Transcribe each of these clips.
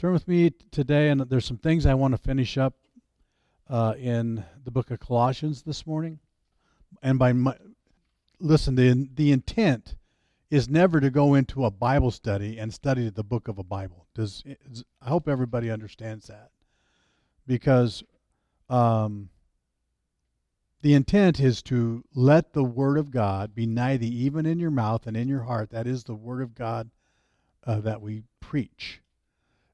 Turn with me today, and there's some things I want to finish up uh, in the book of Colossians this morning. And by my, listen, the the intent is never to go into a Bible study and study the book of a Bible. Does I hope everybody understands that because um, the intent is to let the Word of God be nigh thee, even in your mouth and in your heart. That is the Word of God uh, that we preach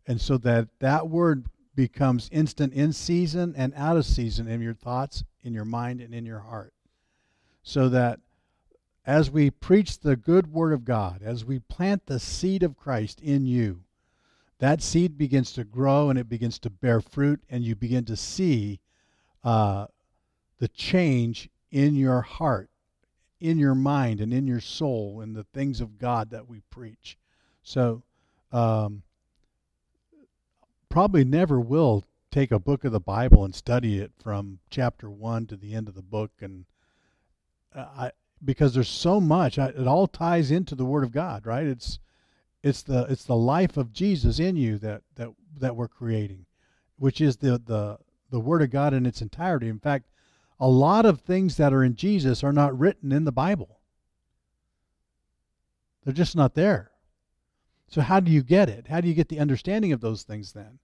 and so that that word becomes instant in season and out of season in your thoughts, in your mind, and in your heart. So that as we preach the good word of God, as we plant the seed of Christ in you, that seed begins to grow and it begins to bear fruit, and you begin to see uh, the change in your heart, in your mind, and in your soul, in the things of God that we preach. So, um, probably never will take a book of the Bible and study it from chapter one to the end of the book, and uh, I because there's so much. I, it all ties into the Word of God, right? It's it's the it's the life of Jesus in you that that that we're creating, which is the the the Word of God in its entirety. In fact, a lot of things that are in Jesus are not written in the Bible. They're just not there. So, how do you get it? How do you get the understanding of those things then?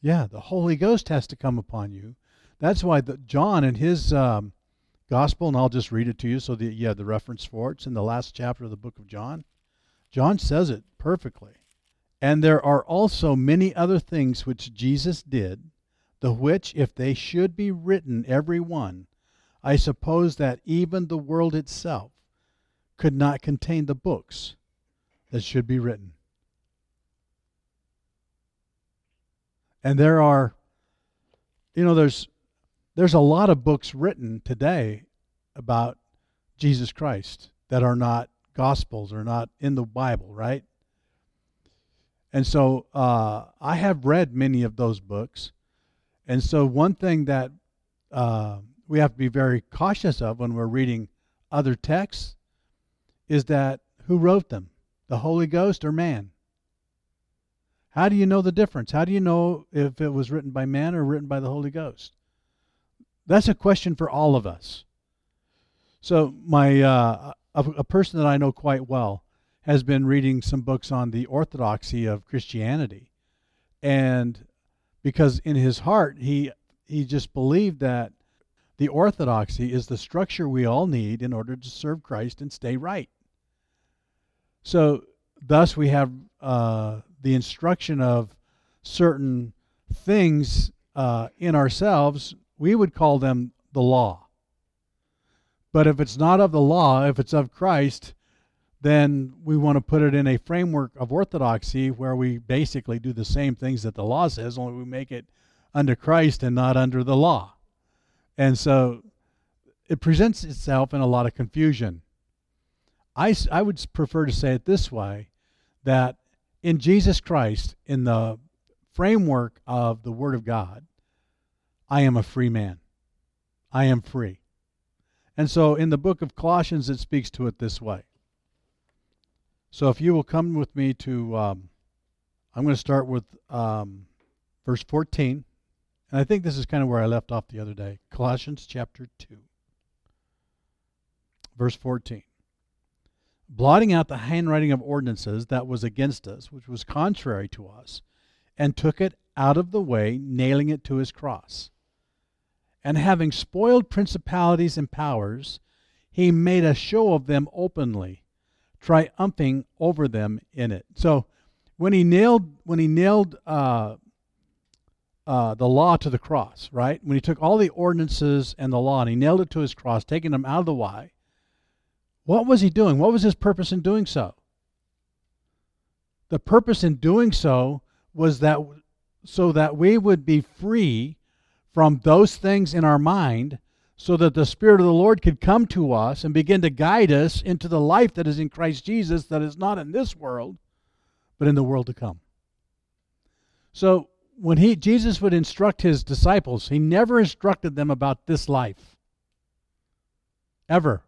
Yeah, the Holy Ghost has to come upon you. That's why the, John in his um, gospel, and I'll just read it to you so that you have the reference for it. It's in the last chapter of the book of John. John says it perfectly. And there are also many other things which Jesus did, the which, if they should be written every one, I suppose that even the world itself could not contain the books that should be written. And there are, you know, there's there's a lot of books written today about Jesus Christ that are not gospels or not in the Bible, right? And so uh, I have read many of those books. And so one thing that uh, we have to be very cautious of when we're reading other texts is that who wrote them? the Holy Ghost or man? How do you know the difference? How do you know if it was written by man or written by the Holy Ghost? That's a question for all of us. So, my uh, a, a person that I know quite well has been reading some books on the orthodoxy of Christianity, and because in his heart he he just believed that the orthodoxy is the structure we all need in order to serve Christ and stay right. So, thus, we have uh, the instruction of certain things uh, in ourselves. We would call them the law. But if it's not of the law, if it's of Christ, then we want to put it in a framework of orthodoxy where we basically do the same things that the law says, only we make it under Christ and not under the law. And so it presents itself in a lot of confusion. I, I would prefer to say it this way that in Jesus Christ, in the framework of the Word of God, I am a free man. I am free. And so in the book of Colossians, it speaks to it this way. So if you will come with me to, um, I'm going to start with um, verse 14. And I think this is kind of where I left off the other day. Colossians chapter 2, verse 14 blotting out the handwriting of ordinances that was against us, which was contrary to us, and took it out of the way, nailing it to his cross. And having spoiled principalities and powers, he made a show of them openly, triumphing over them in it. So when he nailed when he nailed uh, uh, the law to the cross, right? When he took all the ordinances and the law and he nailed it to his cross, taking them out of the way, what was he doing? What was his purpose in doing so? The purpose in doing so was that so that we would be free from those things in our mind so that the spirit of the Lord could come to us and begin to guide us into the life that is in Christ Jesus that is not in this world but in the world to come. So when he Jesus would instruct his disciples, he never instructed them about this life. Ever.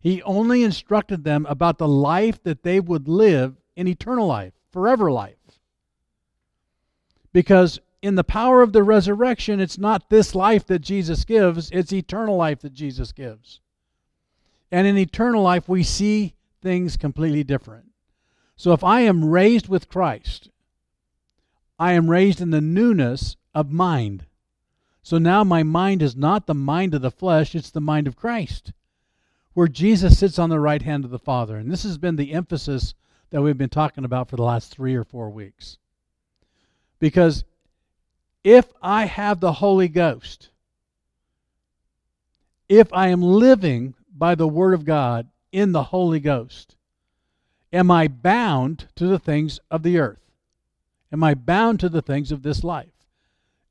He only instructed them about the life that they would live in eternal life, forever life. Because in the power of the resurrection, it's not this life that Jesus gives, it's eternal life that Jesus gives. And in eternal life, we see things completely different. So if I am raised with Christ, I am raised in the newness of mind. So now my mind is not the mind of the flesh, it's the mind of Christ, where Jesus sits on the right hand of the Father. And this has been the emphasis that we've been talking about for the last three or four weeks. Because if I have the Holy Ghost, if I am living by the Word of God in the Holy Ghost, am I bound to the things of the earth? Am I bound to the things of this life?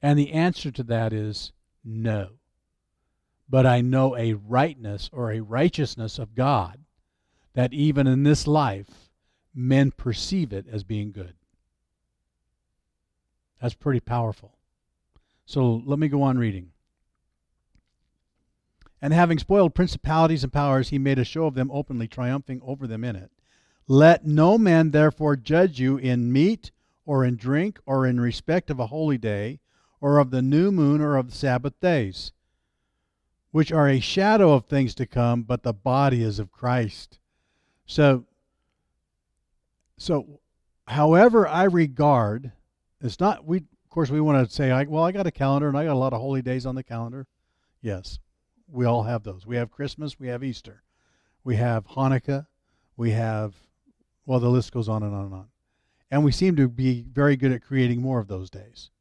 And the answer to that is no. But I know a rightness or a righteousness of God that even in this life, men perceive it as being good. That's pretty powerful. So let me go on reading. And having spoiled principalities and powers, he made a show of them openly, triumphing over them in it. Let no man therefore judge you in meat or in drink or in respect of a holy day or of the new moon or of the Sabbath days, which are a shadow of things to come, but the body is of Christ. So, so however I regard, it's not we. Of course, we want to say, well, I got a calendar and I got a lot of holy days on the calendar. Yes, we all have those. We have Christmas, we have Easter, we have Hanukkah, we have, well, the list goes on and on and on. And we seem to be very good at creating more of those days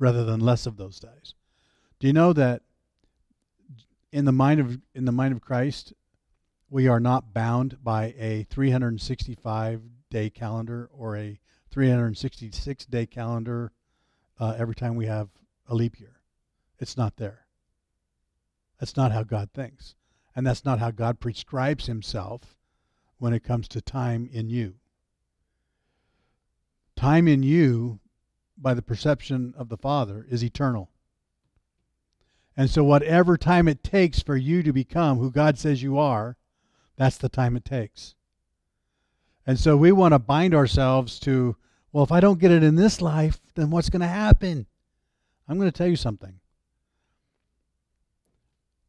rather than less of those days. Do you know that in the mind of in the mind of Christ, we are not bound by a 365 day calendar or a 366 day calendar uh, every time we have a leap year. It's not there. That's not how God thinks. And that's not how God prescribes himself when it comes to time in you. Time in you, by the perception of the Father, is eternal. And so, whatever time it takes for you to become who God says you are, that's the time it takes. And so, we want to bind ourselves to, well, if I don't get it in this life, then what's going to happen? I'm going to tell you something.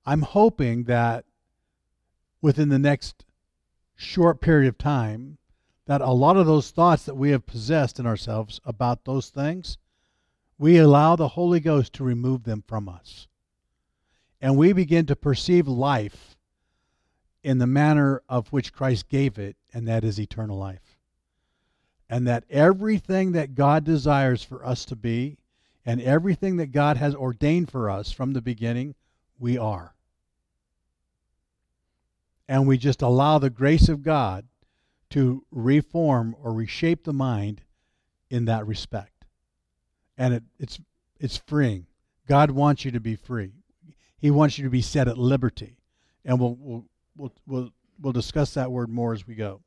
I'm hoping that within the next short period of time, that a lot of those thoughts that we have possessed in ourselves about those things, we allow the Holy Ghost to remove them from us. And we begin to perceive life in the manner of which Christ gave it, and that is eternal life. And that everything that God desires for us to be, and everything that God has ordained for us from the beginning, we are. And we just allow the grace of God to reform or reshape the mind in that respect. And it, it's it's freeing. God wants you to be free. He wants you to be set at liberty. And we'll we'll we'll we'll, we'll discuss that word more as we go.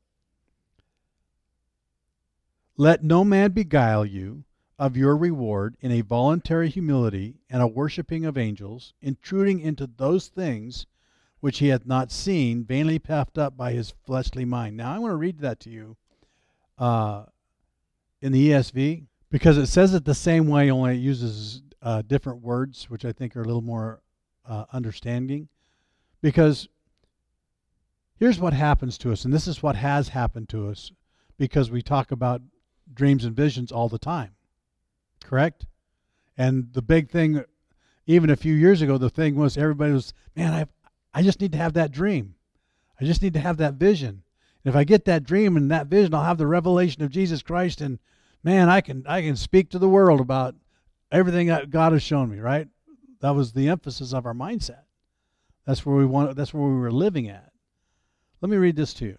Let no man beguile you of your reward in a voluntary humility and a worshiping of angels, intruding into those things which he hath not seen, vainly puffed up by his fleshly mind. Now, I want to read that to you uh, in the ESV because it says it the same way, only it uses uh, different words, which I think are a little more uh, understanding. Because here's what happens to us, and this is what has happened to us because we talk about dreams and visions all the time. Correct? And the big thing, even a few years ago, the thing was everybody was, man, I've, I just need to have that dream. I just need to have that vision. And if I get that dream and that vision, I'll have the revelation of Jesus Christ, and man, I can I can speak to the world about everything that God has shown me. Right? That was the emphasis of our mindset. That's where we want. That's where we were living at. Let me read this to you.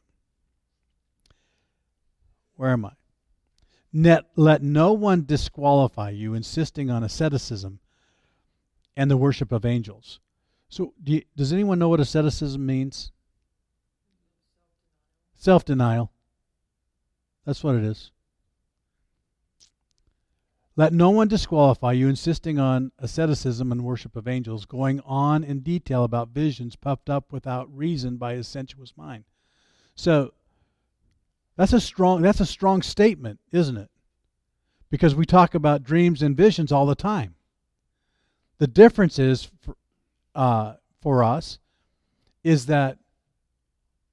Where am I? Net, let no one disqualify you, insisting on asceticism and the worship of angels. So, do you, does anyone know what asceticism means? Self denial. That's what it is. Let no one disqualify you, insisting on asceticism and worship of angels, going on in detail about visions puffed up without reason by his sensuous mind. So, That's a strong that's a strong statement, isn't it? Because we talk about dreams and visions all the time. The difference is for, uh, for us is that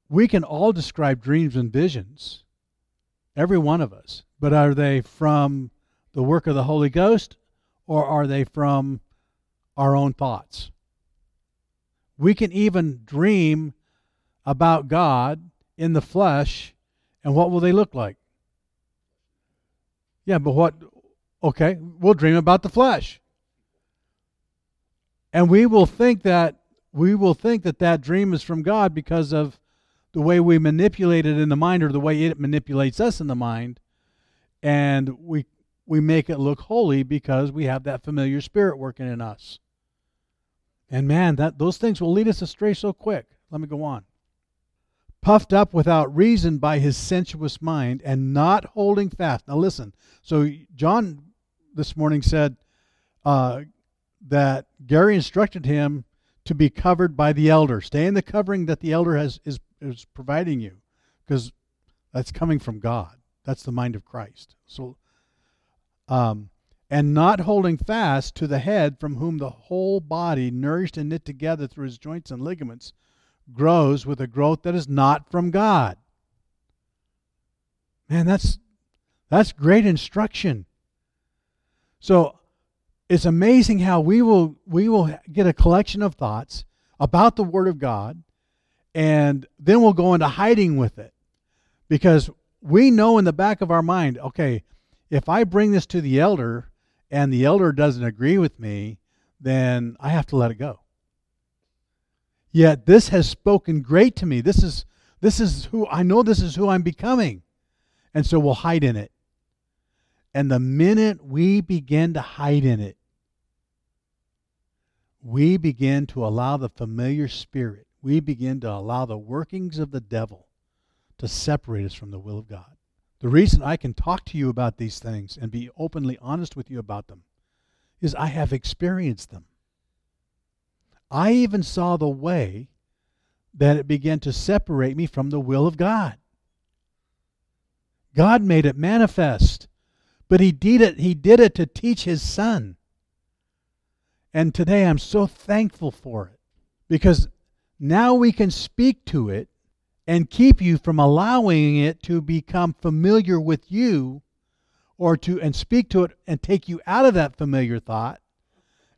we can all describe dreams and visions, every one of us. But are they from the work of the Holy Ghost or are they from our own thoughts? We can even dream about God in the flesh, and what will they look like? Yeah, but what? Okay, we'll dream about the flesh. And we will think that we will think that that dream is from God because of the way we manipulate it in the mind or the way it manipulates us in the mind and we we make it look holy because we have that familiar spirit working in us. And man that those things will lead us astray so quick. Let me go on. Puffed up without reason by his sensuous mind and not holding fast. Now listen so john this morning said uh, that gary instructed him to be covered by the elder. Stay in the covering that the elder has is is providing you because that's coming from God. That's the mind of Christ. So, um, and not holding fast to the head from whom the whole body, nourished and knit together through his joints and ligaments, grows with a growth that is not from God. Man, that's that's great instruction. So it's amazing how we will we will get a collection of thoughts about the Word of God and then we'll go into hiding with it because we know in the back of our mind okay if i bring this to the elder and the elder doesn't agree with me then i have to let it go. Yet this has spoken great to me. This is this is who i know this is who i'm becoming. And so we'll hide in it. And the minute we begin to hide in it we begin to allow the familiar spirit. We begin to allow the workings of the devil to separate us from the will of God. The reason I can talk to you about these things and be openly honest with you about them is I have experienced them. I even saw the way that it began to separate me from the will of God. God made it manifest, but he did it he did it to teach his son. And today I'm so thankful for it because now we can speak to it and keep you from allowing it to become familiar with you or to and speak to it and take you out of that familiar thought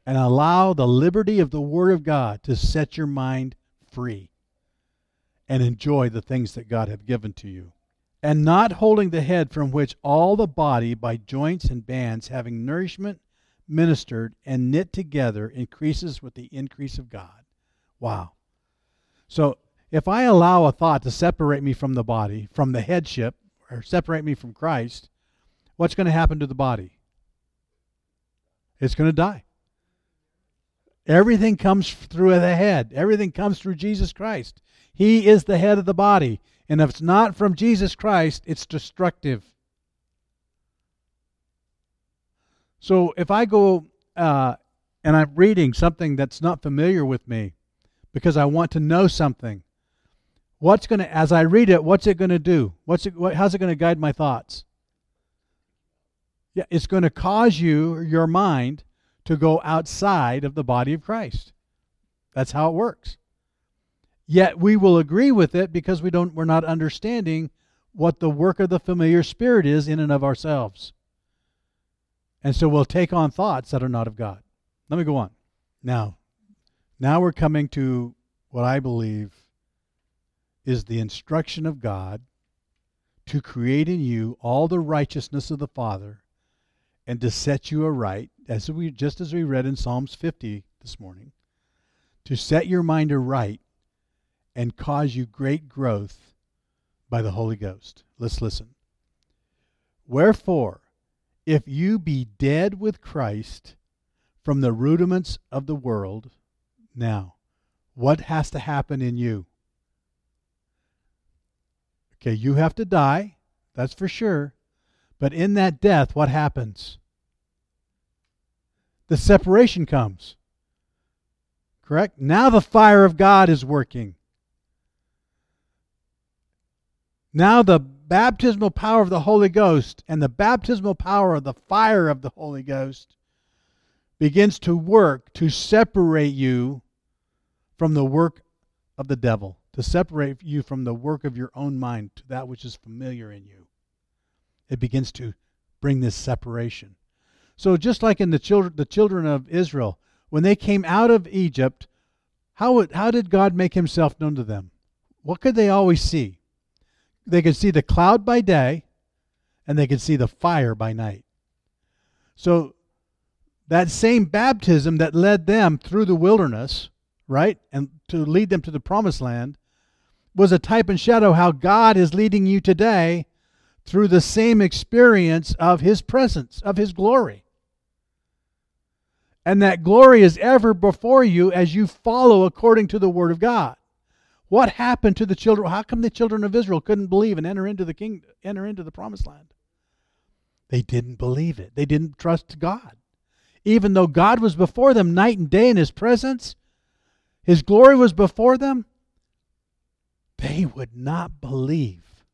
and allow the liberty of the word of God to set your mind free and enjoy the things that God have given to you. And not holding the head from which all the body by joints and bands having nourishment ministered and knit together increases with the increase of God. Wow. So if I allow a thought to separate me from the body, from the headship, or separate me from Christ, what's going to happen to the body? It's going to die. Everything comes through the head. Everything comes through Jesus Christ. He is the head of the body. And if it's not from Jesus Christ, it's destructive. So if I go uh, and I'm reading something that's not familiar with me, because I want to know something. What's going to, as I read it, what's it going to do? What's it, what, how's it going to guide my thoughts? Yeah, it's going to cause you, your mind, to go outside of the body of Christ. That's how it works. Yet we will agree with it because we don't, we're not understanding what the work of the familiar spirit is in and of ourselves. And so we'll take on thoughts that are not of God. Let me go on. Now, now we're coming to what I believe is the instruction of God to create in you all the righteousness of the Father and to set you aright, as we just as we read in Psalms 50 this morning, to set your mind aright and cause you great growth by the Holy Ghost. Let's listen. Wherefore, if you be dead with Christ from the rudiments of the world, now, what has to happen in you? Okay, you have to die, that's for sure. But in that death, what happens? The separation comes. Correct? Now the fire of God is working. Now the baptismal power of the Holy Ghost and the baptismal power of the fire of the Holy Ghost begins to work to separate you from the work of the devil, to separate you from the work of your own mind to that which is familiar in you. It begins to bring this separation. So just like in the children the children of Israel, when they came out of Egypt, how, how did God make himself known to them? What could they always see? they could see the cloud by day and they could see the fire by night. So that same baptism that led them through the wilderness, right, and to lead them to the promised land, was a type and shadow how God is leading you today through the same experience of His presence, of His glory. And that glory is ever before you as you follow according to the Word of God. What happened to the children? How come the children of Israel couldn't believe and enter into the king, enter into the promised land? They didn't believe it. They didn't trust God. Even though God was before them night and day in his presence, his glory was before them, they would not believe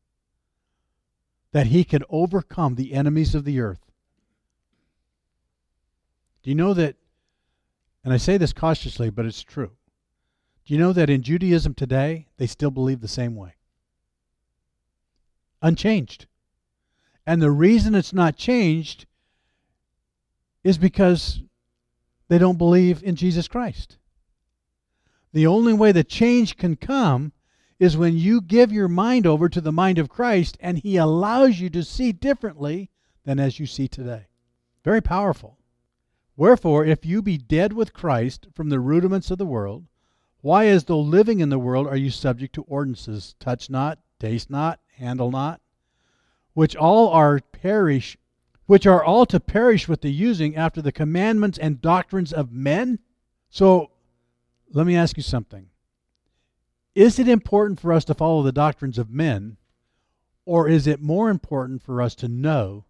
that he could overcome the enemies of the earth. Do you know that? And I say this cautiously, but it's true. Do you know that in Judaism today, they still believe the same way? Unchanged. And the reason it's not changed is because they don't believe in Jesus Christ. The only way the change can come is when you give your mind over to the mind of Christ and He allows you to see differently than as you see today. Very powerful. Wherefore, if you be dead with Christ from the rudiments of the world, why, as though living in the world, are you subject to ordinances? Touch not, taste not, handle not, which all are perish, which are all to perish with the using after the commandments and doctrines of men? So, let me ask you something. Is it important for us to follow the doctrines of men, or is it more important for us to know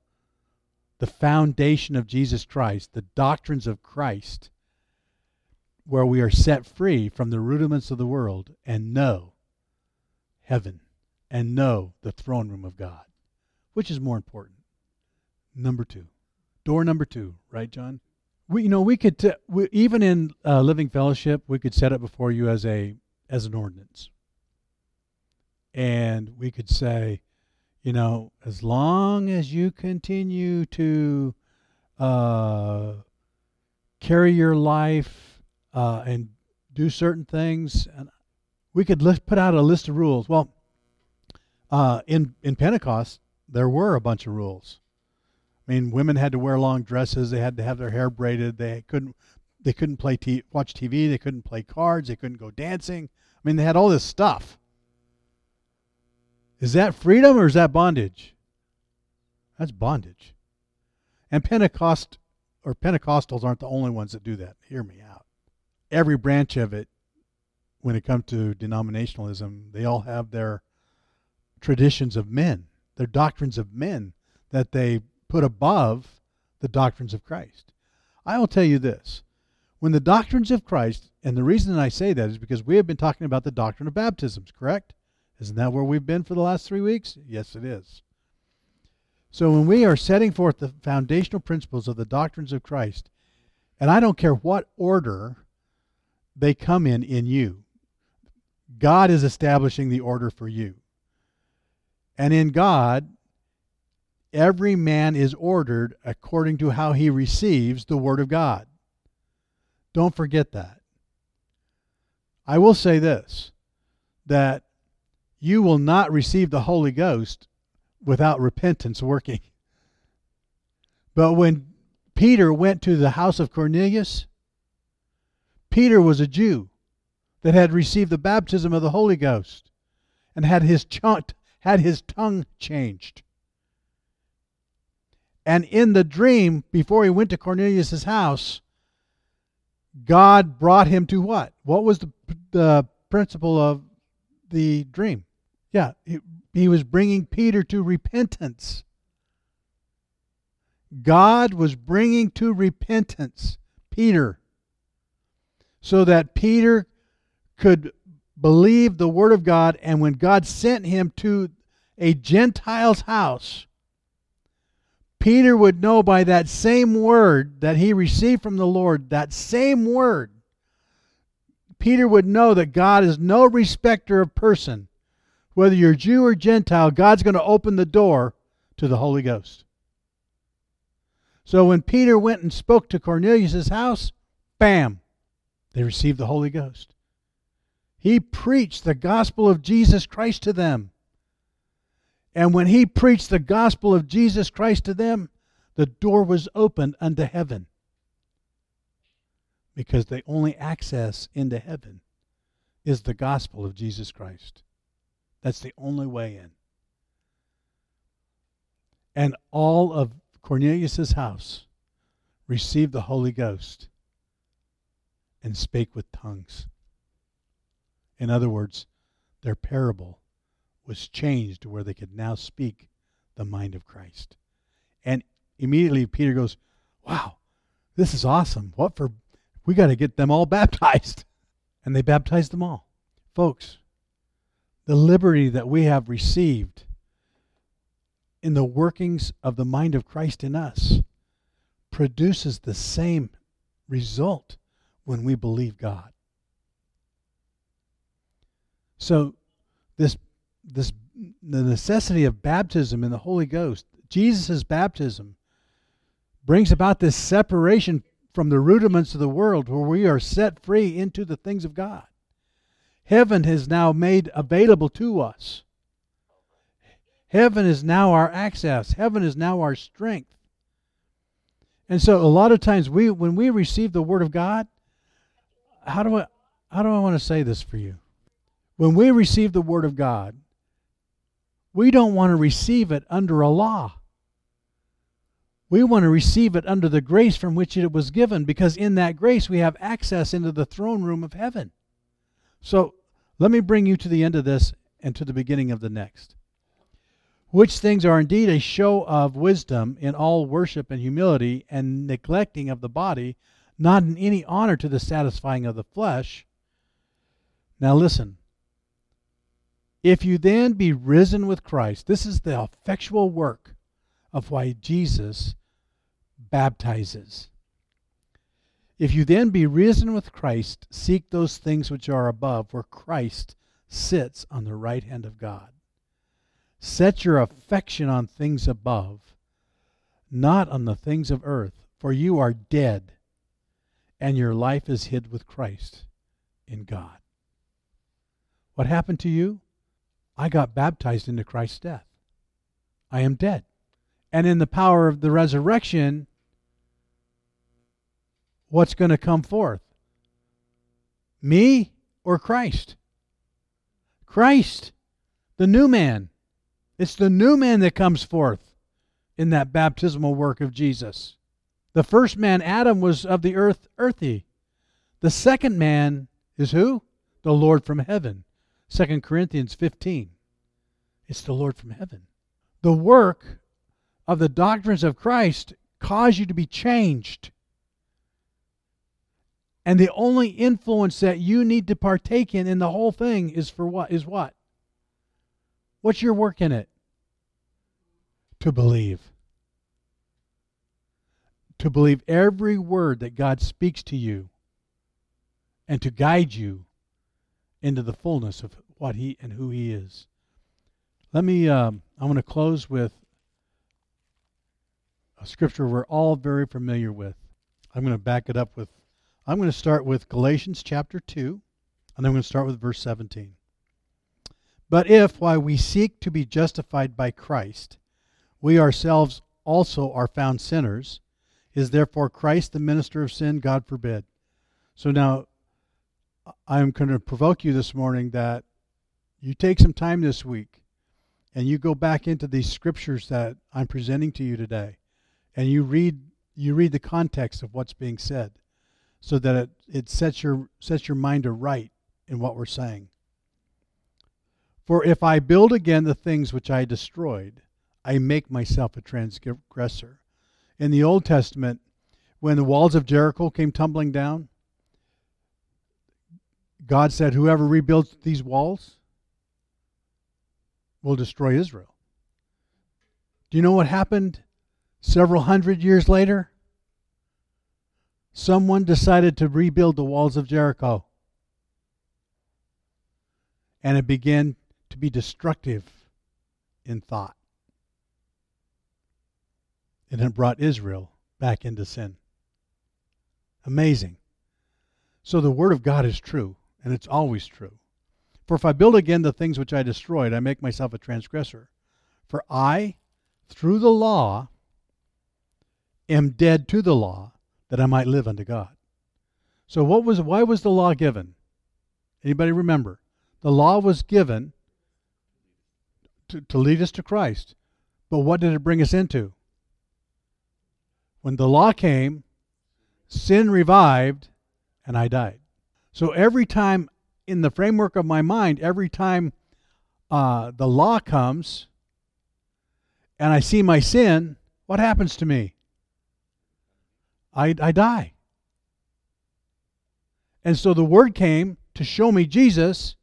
the foundation of Jesus Christ, the doctrines of Christ? where we are set free from the rudiments of the world and know heaven and know the throne room of God. Which is more important? Number two. Door number two, right, John? We, you know, we could t- we, even in uh, living fellowship, we could set it before you as a as an ordinance, and we could say, you know, as long as you continue to uh, carry your life uh, and do certain things. And we could list, put out a list of rules. Well, uh, in in Pentecost, there were a bunch of rules. I mean, women had to wear long dresses. They had to have their hair braided. They couldn't they couldn't play t- watch TV. They couldn't play cards. They couldn't go dancing. I mean, they had all this stuff. Is that freedom or is that bondage? That's bondage. And Pentecost or Pentecostals aren't the only ones that do that. Hear me out every branch of it, when it comes to denominationalism, they all have their traditions of men, their doctrines of men that they put above the doctrines of Christ. I will tell you this when the doctrines of Christ, and the reason I say that is because we have been talking about the doctrine of baptisms, correct? Isn't that where we've been for the last three weeks? Yes, it is. So when we are setting forth the foundational principles of the doctrines of Christ, and I don't care what order they come in in you. God is establishing the order for you. And in God, every man is ordered according to how he receives the Word of God. Don't forget that. I will say this that you will not receive the Holy Ghost without repentance working. But when Peter went to the house of Cornelius, Peter was a Jew that had received the baptism of the Holy Ghost and had his, had his tongue changed. And in the dream, before he went to Cornelius' house, God brought him to what? What was the, the principle of the dream? Yeah, he, he was bringing Peter to repentance. God was bringing to repentance Peter so that Peter could believe the Word of God. And when God sent him to a Gentile's house, Peter would know by that same word that he received from the Lord, that same word, Peter would know that God is no respecter of person. Whether you're Jew or Gentile, God's going to open the door to the Holy Ghost. So when Peter went and spoke to Cornelius' house, bam, they received the Holy Ghost. He preached the gospel of Jesus Christ to them. And when he preached the gospel of Jesus Christ to them, the door was opened unto heaven. Because the only access into heaven is the gospel of Jesus Christ. That's the only way in. And all of Cornelius's house received the Holy Ghost and spake with tongues. In other words, their parable was changed to where they could now speak the mind of Christ. And immediately Peter goes, Wow, this is awesome. What for? We got to get them all baptized. And they baptized them all. Folks, the liberty that we have received in the workings of the mind of Christ in us produces the same result when we believe God. So this this the necessity of baptism in the Holy Ghost, Jesus' baptism brings about this separation from the rudiments of the world where we are set free into the things of God. Heaven has now made available to us. Heaven is now our access. Heaven is now our strength. And so a lot of times we when we receive the word of God, how do I how do I want to say this for you? When we receive the word of God, we don't want to receive it under a law. We want to receive it under the grace from which it was given because in that grace we have access into the throne room of heaven. So let me bring you to the end of this and to the beginning of the next. Which things are indeed a show of wisdom in all worship and humility and neglecting of the body, not in any honor to the satisfying of the flesh. Now listen. If you then be risen with Christ, this is the effectual work of why Jesus baptizes. If you then be risen with Christ, seek those things which are above, where Christ sits on the right hand of God. Set your affection on things above, not on the things of earth, for you are dead, and your life is hid with Christ in God. What happened to you? I got baptized into Christ's death. I am dead. And in the power of the resurrection, what's going to come forth? Me or Christ? Christ, the new man. It's the new man that comes forth in that baptismal work of Jesus. The first man, Adam, was of the earth, earthy. The second man is who? The Lord from heaven. 2 Corinthians 15. It's the Lord from heaven. The work of the doctrines of Christ cause you to be changed. And the only influence that you need to partake in in the whole thing is for what? Is what? What's your work in it? To believe. To believe every word that God speaks to you and to guide you into the fullness of what He and who He is. Let me, um, I'm going to close with a scripture we're all very familiar with. I'm going to back it up with, I'm going to start with Galatians chapter 2, and I'm going to start with verse 17. But if, while we seek to be justified by Christ, we ourselves also are found sinners, is therefore Christ the minister of sin? God forbid. So now, I'm going to provoke you this morning that you take some time this week and you go back into these scriptures that I'm presenting to you today and you read you read the context of what's being said so that it, it sets your sets your mind to right in what we're saying. For if I build again the things which I destroyed, I make myself a transgressor. In the Old Testament, when the walls of Jericho came tumbling down, God said, Whoever rebuilds these walls, will destroy Israel. Do you know what happened several hundred years later? Someone decided to rebuild the walls of Jericho. And it began to be destructive in thought. And it brought Israel back into sin. Amazing. So the Word of God is true, and it's always true. For if I build again the things which I destroyed, I make myself a transgressor. For I, through the law, am dead to the law, that I might live unto God. So what was why was the law given? Anybody remember? The law was given to, to lead us to Christ. But what did it bring us into? When the law came, sin revived, and I died. So every time in the framework of my mind, every time uh, the law comes and I see my sin, what happens to me? I, I die. And so the word came to show me Jesus.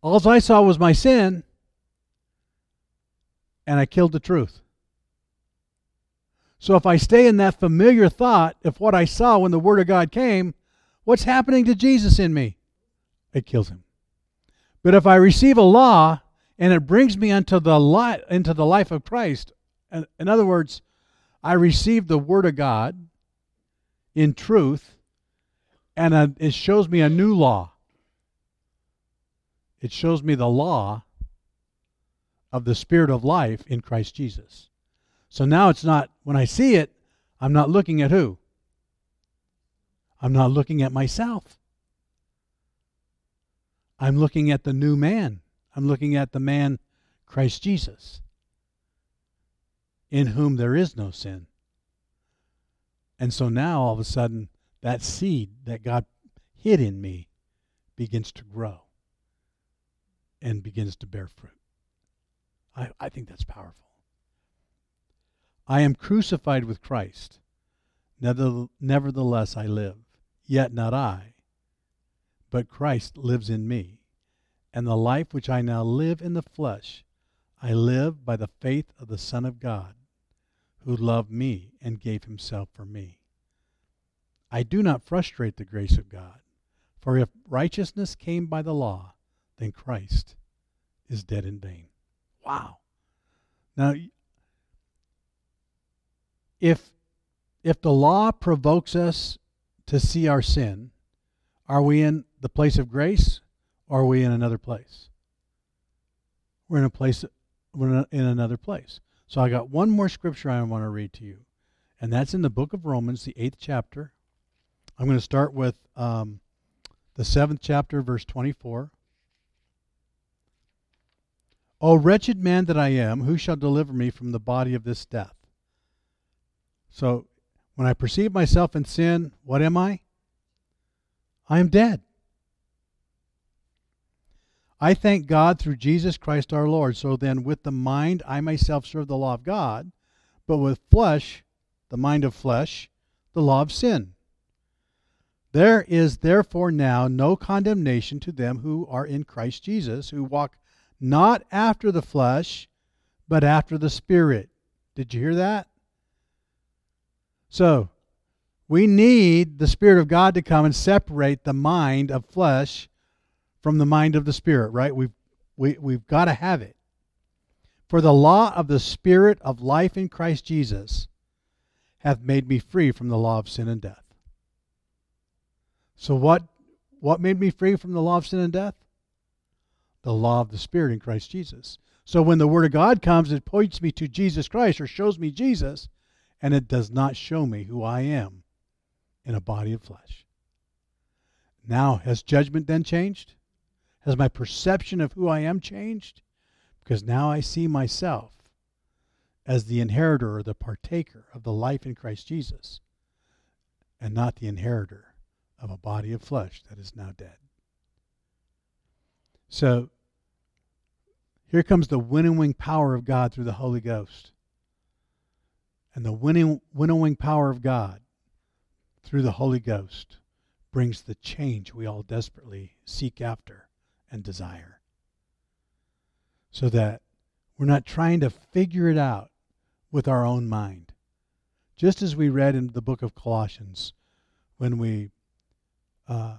All I saw was my sin, and I killed the truth. So if I stay in that familiar thought if what I saw when the Word of God came, what's happening to Jesus in me? It kills him. But if I receive a law and it brings me into the life into the life of Christ, in other words, I receive the Word of God in truth, and it shows me a new law. It shows me the law of the Spirit of life in Christ Jesus. So now it's not, when I see it, I'm not looking at who? I'm not looking at myself. I'm looking at the new man. I'm looking at the man, Christ Jesus, in whom there is no sin. And so now all of a sudden, that seed that God hid in me begins to grow and begins to bear fruit. I, I think that's powerful. I am crucified with Christ. Nevertheless, I live. Yet not I, but Christ lives in me. And the life which I now live in the flesh, I live by the faith of the Son of God, who loved me and gave himself for me. I do not frustrate the grace of God, for if righteousness came by the law, then Christ is dead in vain. Wow. Now, if if the law provokes us to see our sin, are we in the place of grace or are we in another place? We're in a place we're in another place. So I got one more scripture I want to read to you, and that's in the book of Romans, the eighth chapter. I'm going to start with um, the seventh chapter, verse 24. O wretched man that I am, who shall deliver me from the body of this death? So when I perceive myself in sin, what am I? I am dead. I thank God through Jesus Christ our Lord. So then, with the mind, I myself serve the law of God, but with flesh, the mind of flesh, the law of sin. There is therefore now no condemnation to them who are in Christ Jesus, who walk not after the flesh, but after the Spirit. Did you hear that? So, we need the Spirit of God to come and separate the mind of flesh from the mind of the Spirit, right? We've, we, we've got to have it. For the law of the Spirit of life in Christ Jesus hath made me free from the law of sin and death. So, what, what made me free from the law of sin and death? the law of the Spirit in Christ Jesus. So when the Word of God comes, it points me to Jesus Christ or shows me Jesus, and it does not show me who I am in a body of flesh. Now, has judgment then changed? Has my perception of who I am changed? Because now I see myself as the inheritor or the partaker of the life in Christ Jesus, and not the inheritor of a body of flesh that is now dead. So here comes the winnowing power of God through the Holy Ghost. And the winning, winnowing power of God through the Holy Ghost brings the change we all desperately seek after and desire. so that we're not trying to figure it out with our own mind. Just as we read in the book of Colossians, when we uh,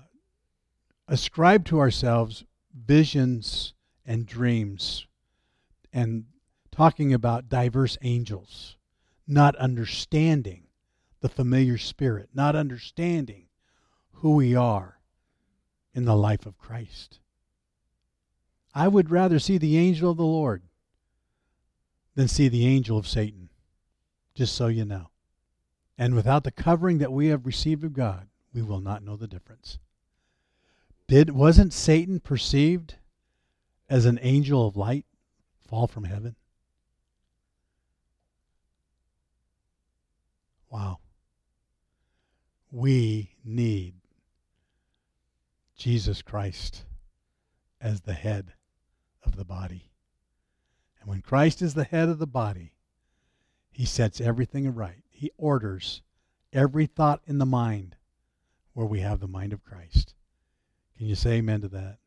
ascribe to ourselves visions and dreams and talking about diverse angels, not understanding the familiar spirit, not understanding who we are in the life of Christ. I would rather see the angel of the Lord than see the angel of Satan, just so you know. And without the covering that we have received of God, we will not know the difference. Did wasn't Satan perceived as an angel of light fall from heaven? Wow. We need Jesus Christ as the head of the body. And when Christ is the head of the body, he sets everything right. He orders every thought in the mind where we have the mind of Christ. Can you say amen to that?